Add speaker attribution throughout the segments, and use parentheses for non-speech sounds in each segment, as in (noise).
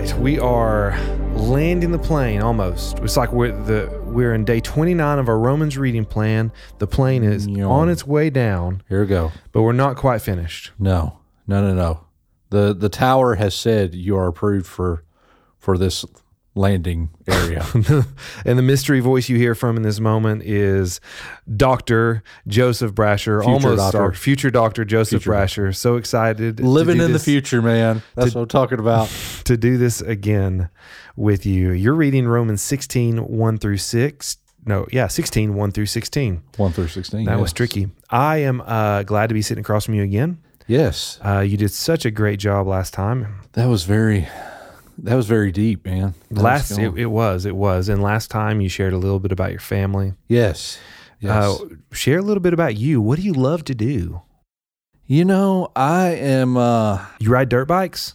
Speaker 1: right, we are landing the plane almost. It's like we're the we're in day 29 of our Romans reading plan. The plane is mm,
Speaker 2: Yawn.
Speaker 1: on its way down,
Speaker 2: Here we go.
Speaker 1: but we're not quite finished.
Speaker 2: No, no, no, no. The the tower has said you are approved for for this landing area. (laughs)
Speaker 1: and the mystery voice you hear from in this moment is Dr. Joseph Brasher,
Speaker 2: Future
Speaker 1: almost
Speaker 2: doctor.
Speaker 1: our future Dr. Joseph
Speaker 2: Future
Speaker 1: Brasher. So excited.
Speaker 2: Living in the future, man. That's what I'm talking about. (laughs)
Speaker 1: to do this again with you. You're reading Romans 16, 1 through 6. No, yeah, 16, 1 through 16.
Speaker 2: One through sixteen.
Speaker 1: That was tricky. I am uh, glad to be sitting across from you again.
Speaker 2: Yes,
Speaker 1: Uh, you did such a great job last time.
Speaker 2: that was very. That was very deep, man. That was
Speaker 1: last it, it was, it was. And last time you shared a little bit about your family.
Speaker 2: yes, yes.
Speaker 1: Uh, share a little bit about you. What do you love to do?
Speaker 2: you know, I am. uh
Speaker 1: You ride dirt bikes?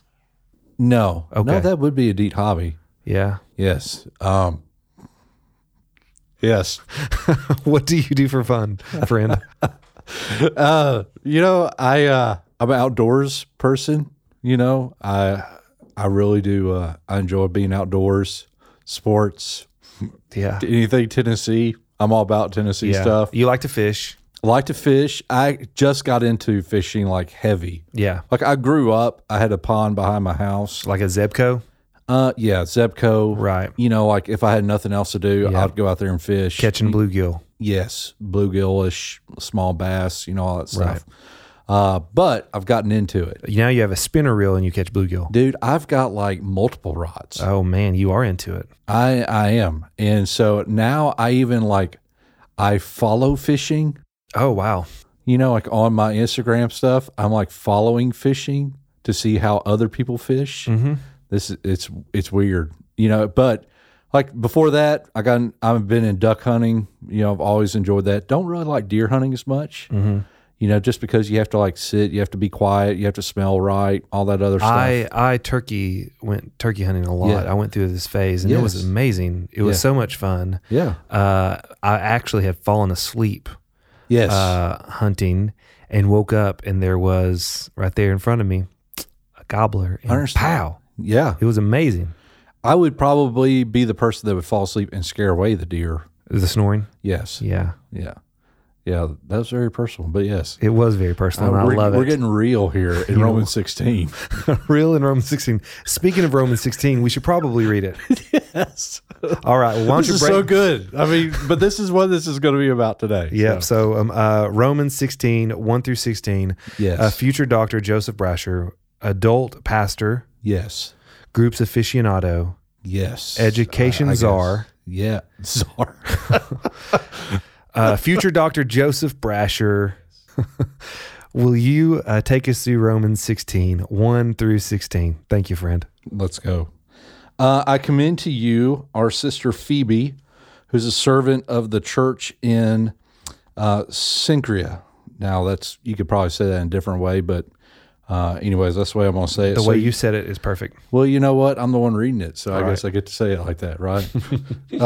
Speaker 2: No,
Speaker 1: Okay.
Speaker 2: no, that would be a deep hobby.
Speaker 1: Yeah.
Speaker 2: Yes. Um. Yes. (laughs)
Speaker 1: what do you do for fun, friend? (laughs)
Speaker 2: uh, you know, I uh, I'm an outdoors person. You know, I I really do. Uh, I enjoy being outdoors, sports,
Speaker 1: yeah.
Speaker 2: anything Tennessee. I'm all about Tennessee
Speaker 1: Yeah.
Speaker 2: stuff.
Speaker 1: You like to fish?
Speaker 2: I like to fish. I just got into fishing like heavy.
Speaker 1: Yeah.
Speaker 2: Like I grew up. I had a pond behind my house.
Speaker 1: Like a Zebco?
Speaker 2: Uh, yeah, Zebco.
Speaker 1: Right.
Speaker 2: You know, like if I had nothing else to do,
Speaker 1: Yeah.
Speaker 2: I'd go out there and fish.
Speaker 1: Catching bluegill.
Speaker 2: Yes, bluegillish, small bass, you know, all that stuff. Uh, but I've gotten into it.
Speaker 1: Now you have a spinner reel and you catch bluegill.
Speaker 2: Dude, I've got like multiple rods.
Speaker 1: Oh man, you are into it.
Speaker 2: I I am. And so now I even like I follow fishing,
Speaker 1: Oh wow.
Speaker 2: you know, like on my Instagram stuff, I'm like following fishing to see how other people fish.
Speaker 1: Mm-hmm.
Speaker 2: This is it's it's weird, you know, but like before that, I got I've been in duck hunting, you know, I've always enjoyed that. Don't really like deer hunting as much.
Speaker 1: Mm-hmm.
Speaker 2: You know, just because you have to like sit, you have to be quiet, you have to smell right, all that other stuff.
Speaker 1: I I turkey went turkey hunting a lot.
Speaker 2: Yeah.
Speaker 1: I went through this phase and it was amazing. It was
Speaker 2: Yeah.
Speaker 1: so much fun.
Speaker 2: yeah.
Speaker 1: Uh, I actually had fallen asleep
Speaker 2: Yes.
Speaker 1: uh, hunting and woke up and there was right there in front of me a gobbler. And
Speaker 2: understand.
Speaker 1: pow!
Speaker 2: yeah.
Speaker 1: It was amazing.
Speaker 2: I would probably be the person that would fall asleep and scare away the deer.
Speaker 1: The snoring.
Speaker 2: Yes.
Speaker 1: Yeah,
Speaker 2: Yeah. Yeah. That was very personal, but yes.
Speaker 1: it was very personal.
Speaker 2: Uh, we're,
Speaker 1: I love it.
Speaker 2: we're getting real here in (laughs) Romans 16. (laughs)
Speaker 1: Real in Romans 16. Speaking of Romans 16, we should probably read it. (laughs)
Speaker 2: yes.
Speaker 1: All right. Well,
Speaker 2: This is
Speaker 1: break?
Speaker 2: so good. I mean, but this is what this is going to be about today.
Speaker 1: Yeah.
Speaker 2: So,
Speaker 1: So, um, uh, Romans 16, 1 through 16.
Speaker 2: yes.
Speaker 1: Uh, future doctor Joseph Brasher, adult pastor,
Speaker 2: yes.
Speaker 1: groups aficionado,
Speaker 2: Yes.
Speaker 1: education
Speaker 2: I- I guess.
Speaker 1: czar,
Speaker 2: Yeah. Czar.
Speaker 1: Uh, future doctor Joseph Brasher. (laughs) Will you uh, take us through Romans 16, 1 through 16? Thank you, friend.
Speaker 2: Let's go. Uh, I commend to you our sister Phoebe, who's a servant of the church in uh, Cenchreae. Now, that's you could probably say that in a different way, but uh, anyways, that's the way I'm going to say it.
Speaker 1: The
Speaker 2: So
Speaker 1: way you said it is perfect.
Speaker 2: Well, you know what? I'm the one reading it, so I
Speaker 1: All
Speaker 2: guess I get to say it like that, right? (laughs)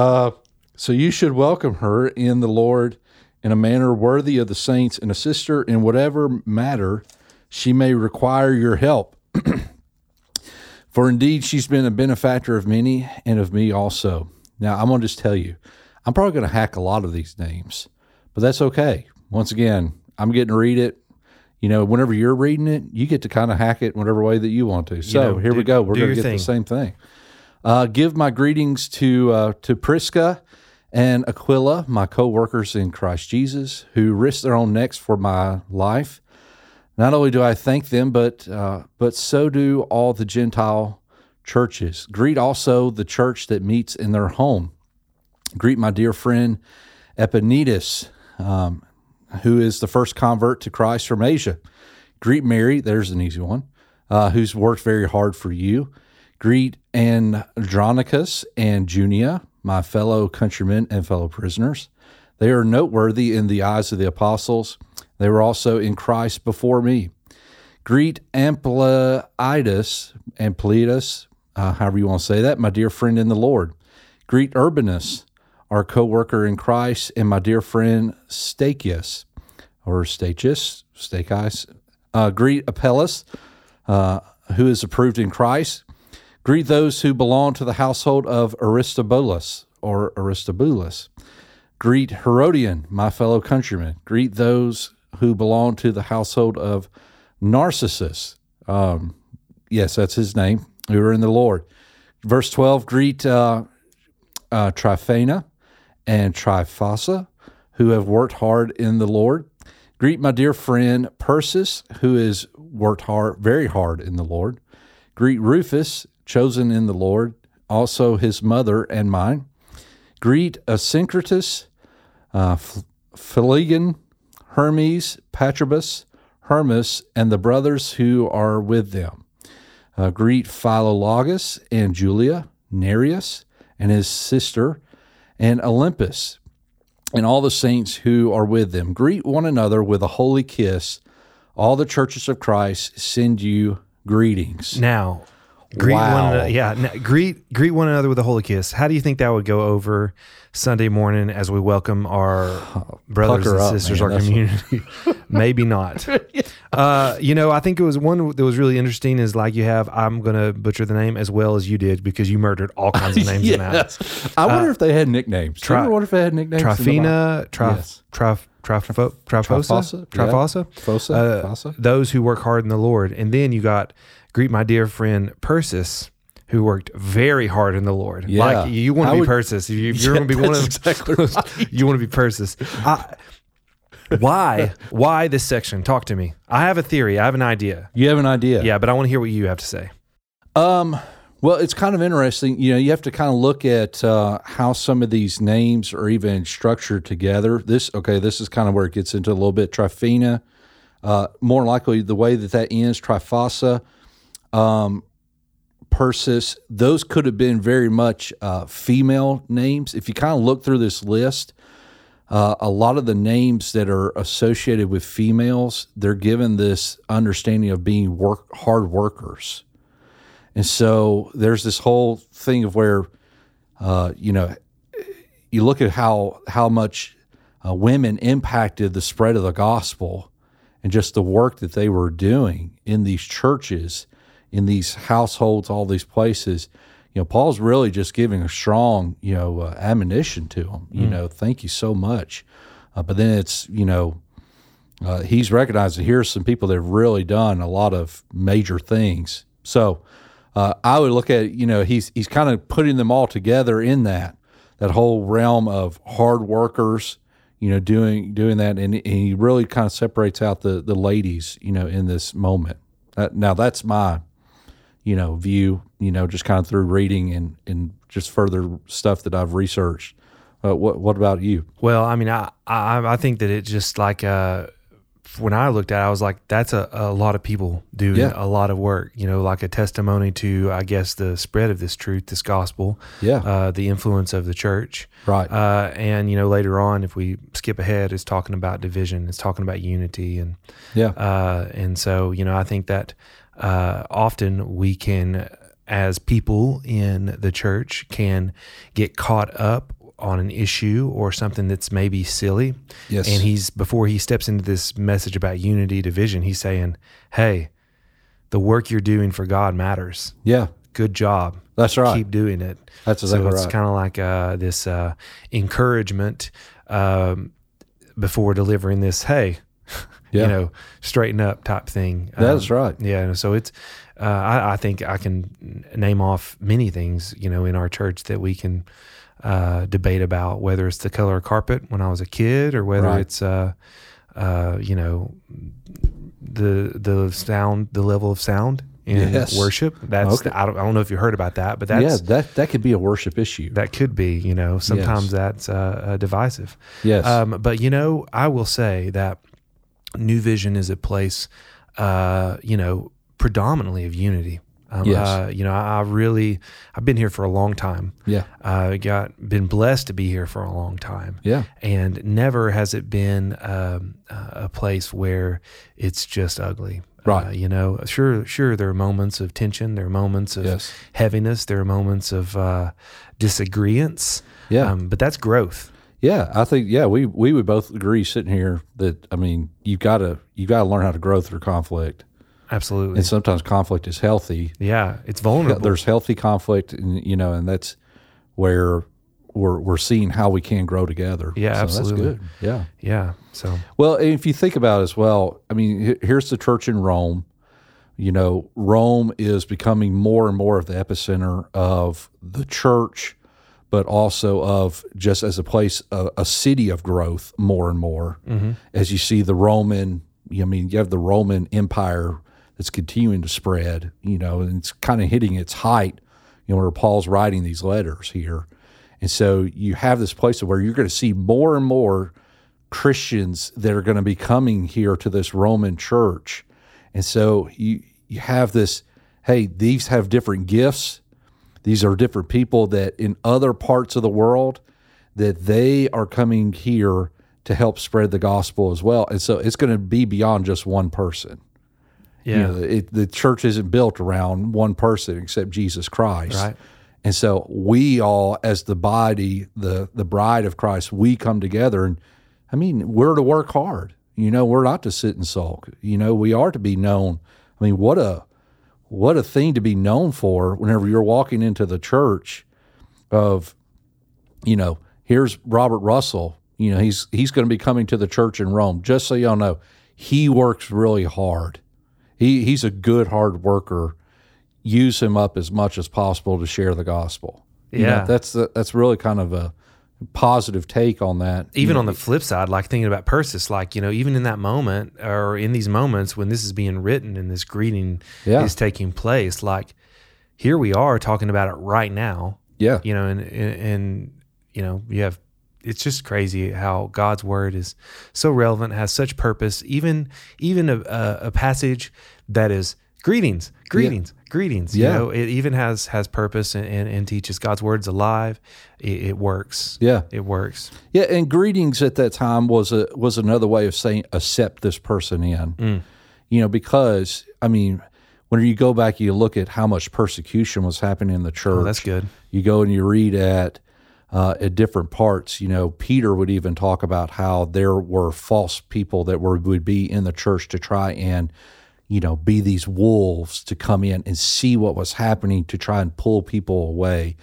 Speaker 2: so you should welcome her in the Lord in a manner worthy of the saints and assist her in whatever matter she may require your help. (clears throat) For indeed, she's been a benefactor of many and of me also. Now, I'm going to just tell you, I'm probably going to hack a lot of these names, but that's okay. Once again, I'm getting to read it. You know, whenever you're reading it, you get to kind of hack it whatever way that you want to. So
Speaker 1: know,
Speaker 2: here we go. We're going to get
Speaker 1: thing.
Speaker 2: the same thing. Uh, give my greetings to uh, to Prisca and Aquila, my co-workers in Christ Jesus, who risked their own necks for my life. Not only do I thank them, but uh, but so do all the Gentile churches. Greet also the church that meets in their home. Greet my dear friend Epaenetus, um, who is the first convert to Christ from Asia. Greet Mary, there's an easy one, uh, who's worked very hard for you. Greet Andronicus and Junia, my fellow countrymen and fellow prisoners. They are noteworthy in the eyes of the apostles. They were also in Christ before me. Greet Ampliatus, Ampliatus, uh, however you want to say that, my dear friend in the Lord. Greet Urbanus, our co worker in Christ, and my dear friend Stachys, or Stachys, Stachys. Uh, greet Apelles, uh, who is approved in Christ. Greet those who belong to the household of Aristobulus or Aristobulus. Greet Herodion, my fellow countrymen. Greet those who belong to the household of Narcissus. Um, yes, that's his name, who are in the Lord. Verse 12 Greet uh, uh, Tryphena and Tryphosa, who have worked hard in the Lord. Greet my dear friend Persis, who has worked hard, very hard in the Lord. Greet Rufus, chosen in the Lord, also his mother and mine. Greet Asyncritus, uh, Hermes, Patrobas, Hermas, and the brothers who are with them. Uh, greet Philologus and Julia, Nereus, and his sister, and Olympas, and all the saints who are with them. Greet one another with a holy kiss. All the churches of Christ send you greetings.
Speaker 1: Now, greet
Speaker 2: Wow.
Speaker 1: one another, yeah, n- greet greet one another with a holy kiss. How do you think that would go over Sunday morning as we welcome our (sighs) brothers
Speaker 2: Pucker
Speaker 1: and
Speaker 2: up,
Speaker 1: sisters,
Speaker 2: man.
Speaker 1: our community? (laughs) Maybe not. (laughs) uh, you know, I think it was one that was really interesting. Is like you have I'm gonna butcher the name as well as you did because you murdered all kinds of (laughs) names in that.
Speaker 2: yes. I wonder if they had nicknames.
Speaker 1: Tri-
Speaker 2: ever wonder if they had nicknames?
Speaker 1: Tryphena, trif,
Speaker 2: Yes.
Speaker 1: trif, trifo, trifosa,
Speaker 2: Tryphosa, yeah.
Speaker 1: trifosa,
Speaker 2: Fosa,
Speaker 1: uh,
Speaker 2: Fosa.
Speaker 1: those who work hard in the Lord. And then you got greet my dear friend Persis, who worked very hard in the Lord.
Speaker 2: Yeah.
Speaker 1: Like you want to be
Speaker 2: would-
Speaker 1: Persis. You, you're (laughs)
Speaker 2: Yeah,
Speaker 1: going to be one of
Speaker 2: exactly (laughs)
Speaker 1: those. You want to be Persis. I, why? Why this section? Talk to me. I have a theory. I have an idea.
Speaker 2: You have an idea?
Speaker 1: Yeah, but I want to hear what you have to say.
Speaker 2: Um, well, it's kind of interesting. You know, you have to kind of look at uh, how some of these names are even structured together. This, okay, this is kind of where it gets into a little bit. Tryphena, uh, more likely the way that that ends, Tryphosa, um, Persis, those could have been very much uh, female names. If you kind of look through this list, uh, a lot of the names that are associated with females, they're given this understanding of being work hard workers. And so there's this whole thing of where, uh, you know, you look at how how much uh, women impacted the spread of the gospel, and just the work that they were doing in these churches, in these households, all these places. You know, Paul's really just giving a strong, you know, uh, admonition to them. You know, thank you so much. Uh, but then it's, you know, uh, he's recognized that here's some people that have really done a lot of major things. So uh, I would look at you know he's he's kind of putting them all together in that that whole realm of hard workers, you know, doing doing that, and, and he really kind of separates out the the ladies, you know, in this moment. Now that's my you know view, you know, just kind of through reading and and just further stuff that I've researched. Uh, what what about you?
Speaker 1: Well, I mean, I I, I think that it just like uh, when I looked at, it, I was like, that's a, a lot of people doing
Speaker 2: Yeah.
Speaker 1: a lot of work. You know, like a testimony to, I guess, the spread of this truth, this gospel.
Speaker 2: Yeah.
Speaker 1: Uh, the influence of the church.
Speaker 2: Right.
Speaker 1: Uh, and you know, later on, if we skip ahead, it's talking about division. It's talking about unity, and
Speaker 2: Yeah.
Speaker 1: uh, and so you know, I think that uh, often we can, as people in the church, can get caught up on an issue or something that's maybe silly.
Speaker 2: Yes.
Speaker 1: And he's before he steps into this message about unity, division, he's saying, "Hey, the work you're doing for God matters.
Speaker 2: yeah.
Speaker 1: Good job.
Speaker 2: That's right.
Speaker 1: Keep doing it."
Speaker 2: That's exactly
Speaker 1: so it's
Speaker 2: right.
Speaker 1: kind of like uh, this uh, encouragement um, before delivering this. Hey,
Speaker 2: Yeah.
Speaker 1: you know, straighten up type thing.
Speaker 2: That's
Speaker 1: Um,
Speaker 2: right.
Speaker 1: Yeah. So it's. Uh, I, I think I can name off many things, you know, in our church that we can uh, debate about, whether it's the color of carpet when I was a kid, or whether
Speaker 2: Right.
Speaker 1: it's, uh, uh, you know, the the sound, the level of sound in
Speaker 2: Yes.
Speaker 1: worship. That's
Speaker 2: Okay.
Speaker 1: I, don't, I don't know if you heard about that, but that's
Speaker 2: yeah, that that could be a worship issue.
Speaker 1: that could be, you know, sometimes
Speaker 2: Yes.
Speaker 1: that's uh, uh, divisive.
Speaker 2: yes.
Speaker 1: Um, but you know, I will say that New Vision is a place, uh, you know, predominantly of unity. Um,
Speaker 2: Yes.
Speaker 1: uh, you know, I, I really, I've been here for a long time.
Speaker 2: yeah.
Speaker 1: I got been blessed to be here for a long time.
Speaker 2: Yeah.
Speaker 1: And never has it been um, a place where it's just ugly.
Speaker 2: Right.
Speaker 1: Uh, you know, sure, sure. There are moments of tension. There are moments of
Speaker 2: Yes.
Speaker 1: heaviness. There are moments of uh, disagreements.
Speaker 2: Yeah.
Speaker 1: Um, but that's growth.
Speaker 2: Yeah, I think yeah, we we would both agree sitting here that I mean, you've got to you've got to learn how to grow through conflict.
Speaker 1: Absolutely.
Speaker 2: And sometimes conflict is healthy.
Speaker 1: yeah, it's vulnerable.
Speaker 2: There's healthy conflict, and you know, and that's where we're we're seeing how we can grow together.
Speaker 1: Yeah,
Speaker 2: So that's
Speaker 1: absolutely.
Speaker 2: good. Yeah.
Speaker 1: yeah. So
Speaker 2: Well, if you think about it as well, I mean, here's the church in Rome. You know, Rome is becoming more and more of the epicenter of the church, but also of just as a place, a, a city of growth more and more. Mm-hmm. As you see the Roman, I mean, you have the Roman Empire that's continuing to spread, you know, and it's kind of hitting its height, you know, where Paul's writing these letters here. And so you have this place of where you're going to see more and more Christians that are going to be coming here to this Roman church. And so you you have this hey, these have different gifts. These are different people that in other parts of the world that they are coming here to help spread the gospel as well. And so it's going to be beyond just one person.
Speaker 1: yeah,
Speaker 2: You know, it, the church isn't built around one person except Jesus Christ.
Speaker 1: Right.
Speaker 2: And so we all, as the body, the the bride of Christ, we come together, and I mean, we're to work hard. You know, we're not to sit and sulk. You know, we are to be known. I mean, what a what a thing to be known for whenever you're walking into the church of you know, here's Robert Russell. You know, he's he's going to be coming to the church in Rome. Just so y'all know, he works really hard. He he's a good hard worker. Use him up as much as possible to share the gospel. You know,
Speaker 1: Yeah.
Speaker 2: that's the, that's really kind of a positive take on that.
Speaker 1: even on the flip side, like thinking about Persis, like, you know, even in that moment or in these moments when this is being written and this greeting
Speaker 2: Yeah.
Speaker 1: is taking place, like here we are talking about it right now,
Speaker 2: yeah,
Speaker 1: you know, and, and, and, you know, you have, it's just crazy how God's word is so relevant, has such purpose, even, even a, a, a passage that is greetings, greetings, greetings,
Speaker 2: Yeah.
Speaker 1: you know, it even has, has purpose and, and, and teaches God's word's alive. It, it works.
Speaker 2: yeah.
Speaker 1: It works.
Speaker 2: Yeah, and greetings at that time was a was another way of saying accept this person in. You know, because I mean, when you go back, you look at how much persecution was happening in the church.
Speaker 1: Oh, that's good.
Speaker 2: You go and you read at uh, at different parts. You know, Peter would even talk about how there were false people that were would be in the church to try and you know be these wolves to come in and see what was happening to try and pull people away.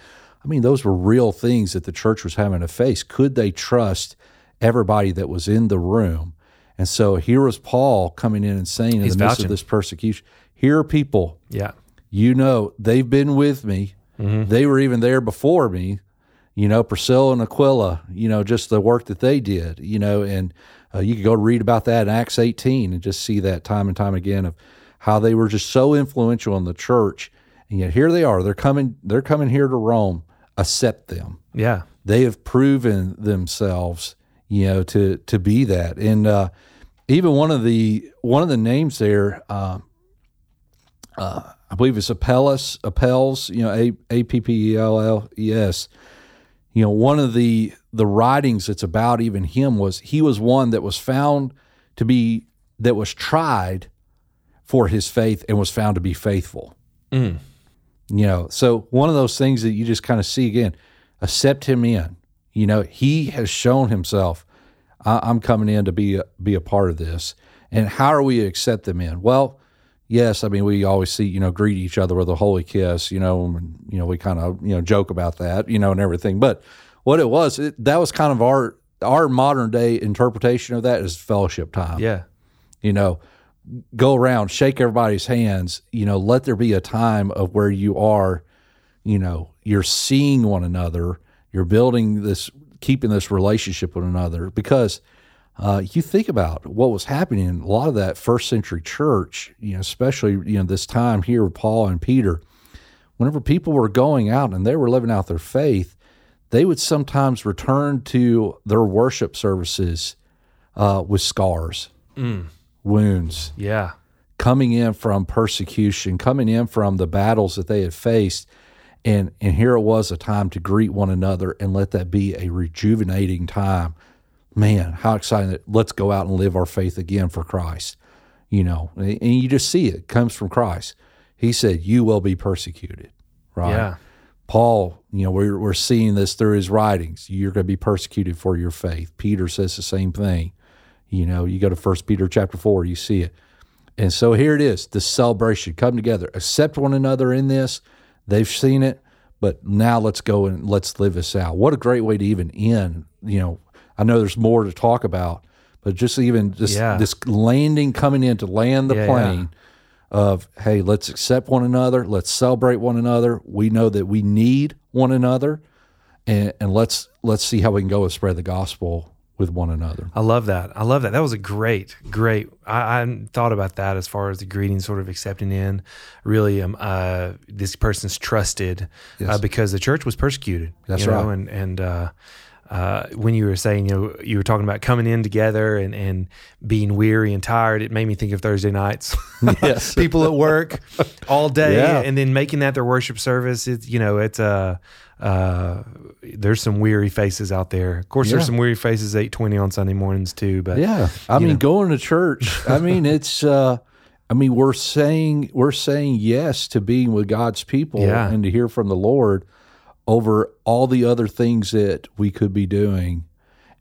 Speaker 2: I mean, those were real things that the church was having to face. Could they trust everybody that was in the room? And so here was Paul coming in and saying, in
Speaker 1: He's
Speaker 2: the midst
Speaker 1: vouching.
Speaker 2: of this persecution, here are people
Speaker 1: Yeah.
Speaker 2: you know they've been with me mm-hmm. they were even there before me you know priscilla and aquila you know just the work that they did you know and uh, you could go read about that in acts 18 and just see that time and time again of how they were just so influential in the church and yet here they are they're coming they're coming here to rome accept them
Speaker 1: Yeah.
Speaker 2: they have proven themselves, you know, to to be that. And uh, even one of the one of the names there, uh, uh, I believe it's Apelles, Appels, you know, A A P P E L L E S. You know, one of the the writings that's about even him was he was one that was found to be that was tried for his faith and was found to be faithful.
Speaker 1: Mm.
Speaker 2: You know, so one of those things that you just kind of see again, accept him in. You know, he has shown himself. I, I'm coming in to be a, be a part of this. And how are we to accept them in? Well, yes, I mean we always see you know greet each other with a holy kiss. You know, and, you know we kind of you know joke about that. You know, and everything. But what it was, it, that was kind of our our modern day interpretation of that is fellowship time
Speaker 1: Yeah.
Speaker 2: you know, go around, shake everybody's hands, you know, let there be a time of where you are, you know, you're seeing one another, you're building this, keeping this relationship with another. Because uh, you think about what was happening in a lot of that first century church, you know, especially, you know, this time here with Paul and Peter, whenever people were going out and they were living out their faith, they would sometimes return to their worship services uh, with scars wounds
Speaker 1: Yeah.
Speaker 2: coming in from persecution, coming in from the battles that they had faced. And, and here it was a time to greet one another and let that be a rejuvenating time. Man, how exciting that let's go out and live our faith again for Christ. You know, and you just see it, it comes from Christ. He said, You will be persecuted, right?
Speaker 1: Yeah.
Speaker 2: Paul, you know, we're, we're seeing this through his writings. You're going to be persecuted for your faith. Peter says the same thing. You know, you go to First Peter chapter four, you see it. And so here it is, the celebration. Come together, accept one another in this. They've seen it, but now let's go and let's live this out. What a great way to even end. You know, I know there's more to talk about, but just even just
Speaker 1: Yeah.
Speaker 2: this landing, coming in to land the
Speaker 1: Yeah,
Speaker 2: plane of, hey, let's accept one another, let's celebrate one another. We know that we need one another, and, and let's let's see how we can go and spread the gospel with one another.
Speaker 1: I love that. I love that. That was a great, great. I, I thought about that as far as the greeting, sort of accepting in. Really, um, uh, this person's trusted uh, because the church was persecuted.
Speaker 2: That's
Speaker 1: you know,
Speaker 2: right.
Speaker 1: And and uh, uh, when you were saying, you know, you were talking about coming in together and and being weary and tired, it made me think of Thursday nights. (laughs)
Speaker 2: Yes.
Speaker 1: people at work (laughs) all day,
Speaker 2: Yeah.
Speaker 1: and then making that their worship service. It's you know, it's uh, uh, there's some weary faces out there. Of course,
Speaker 2: Yeah.
Speaker 1: there's some weary faces eight twenty on Sunday mornings too. But
Speaker 2: Yeah, I mean,
Speaker 1: know.
Speaker 2: going to church. I mean, it's. uh I mean, we're saying we're saying yes to being with God's people
Speaker 1: Yeah.
Speaker 2: and to hear from the Lord over all the other things that we could be doing,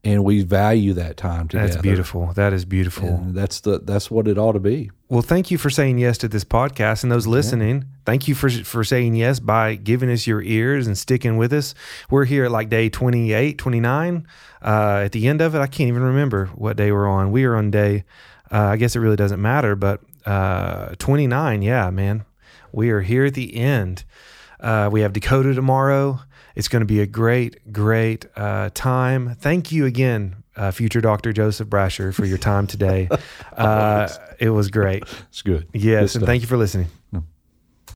Speaker 2: and we value that time together.
Speaker 1: That's beautiful. That is beautiful.
Speaker 2: And that's the that's what it ought to be.
Speaker 1: Well, thank you for saying yes to this podcast, and those listening, thank you for for saying yes by giving us your ears and sticking with us. We're here at like day 28, 29. Uh, at the end of it, I can't even remember what day we're on. We are on day. Uh, I guess it really doesn't matter, but uh, 29. Yeah, man, we are here at the end. Uh, we have Dakota tomorrow. It's going to be a great, great uh, time. Thank you again, uh, future Dr. Joseph Brasher, for your time today. (laughs) Uh, it was great.
Speaker 2: It's good.
Speaker 1: Yes,
Speaker 2: Good
Speaker 1: and thank you for listening.